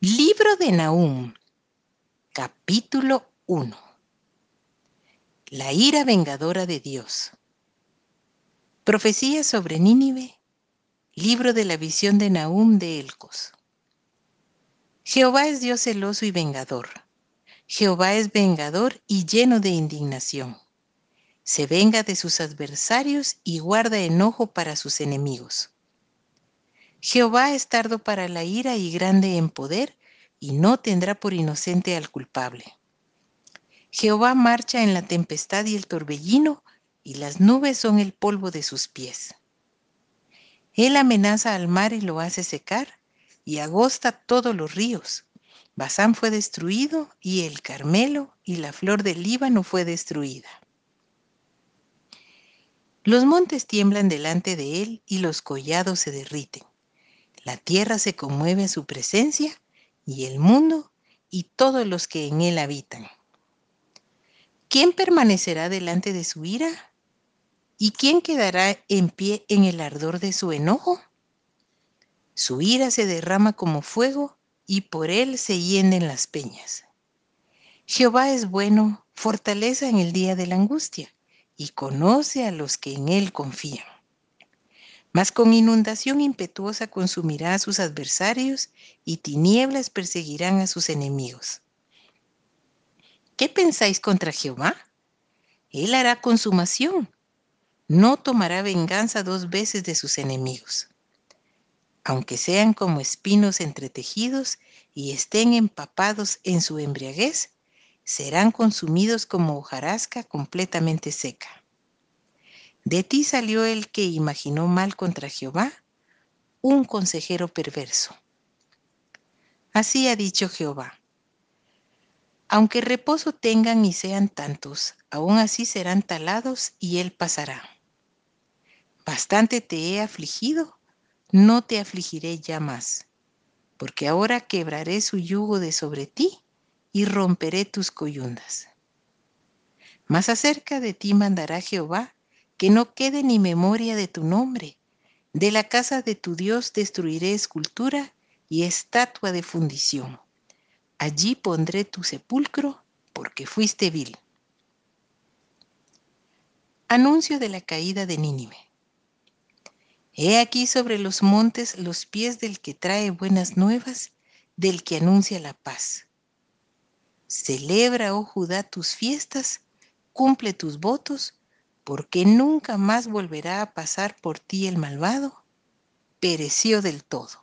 Libro de Nahum, capítulo 1. La ira vengadora de Dios. Profecía sobre Nínive. Libro de la visión de Nahum de Elcos. Jehová es Dios celoso y vengador. Jehová es vengador y lleno de indignación. Se venga de sus adversarios y guarda enojo para sus enemigos. Jehová es tardo para la ira y grande en poder, y no tendrá por inocente al culpable. Jehová marcha en la tempestad y el torbellino, y las nubes son el polvo de sus pies. Él amenaza al mar y lo hace secar, y agosta todos los ríos. Basán fue destruido, y el Carmelo y la flor del Líbano fue destruida. Los montes tiemblan delante de él, y los collados se derriten. La tierra se conmueve a su presencia y el mundo y todos los que en él habitan. ¿Quién permanecerá delante de su ira? ¿Y quién quedará en pie en el ardor de su enojo? Su ira se derrama como fuego y por él se hienden las peñas. Jehová es bueno, fortaleza en el día de la angustia, y conoce a los que en él confían mas con inundación impetuosa consumirá a sus adversarios y tinieblas perseguirán a sus enemigos. ¿Qué pensáis contra Jehová? Él hará consumación. No tomará venganza dos veces de sus enemigos. Aunque sean como espinos entretejidos y estén empapados en su embriaguez, serán consumidos como hojarasca completamente seca. De ti salió el que imaginó mal contra Jehová, un consejero perverso. Así ha dicho Jehová. Aunque reposo tengan y sean tantos, aún así serán talados y él pasará. Bastante te he afligido, no te afligiré ya más, porque ahora quebraré su yugo de sobre ti y romperé tus coyundas. Mas acerca de ti mandará Jehová que no quede ni memoria de tu nombre. De la casa de tu Dios destruiré escultura y estatua de fundición. Allí pondré tu sepulcro porque fuiste vil. Anuncio de la caída de Nínive. He aquí sobre los montes los pies del que trae buenas nuevas, del que anuncia la paz. Celebra, oh Judá, tus fiestas, cumple tus votos, porque nunca más volverá a pasar por ti el malvado, pereció del todo.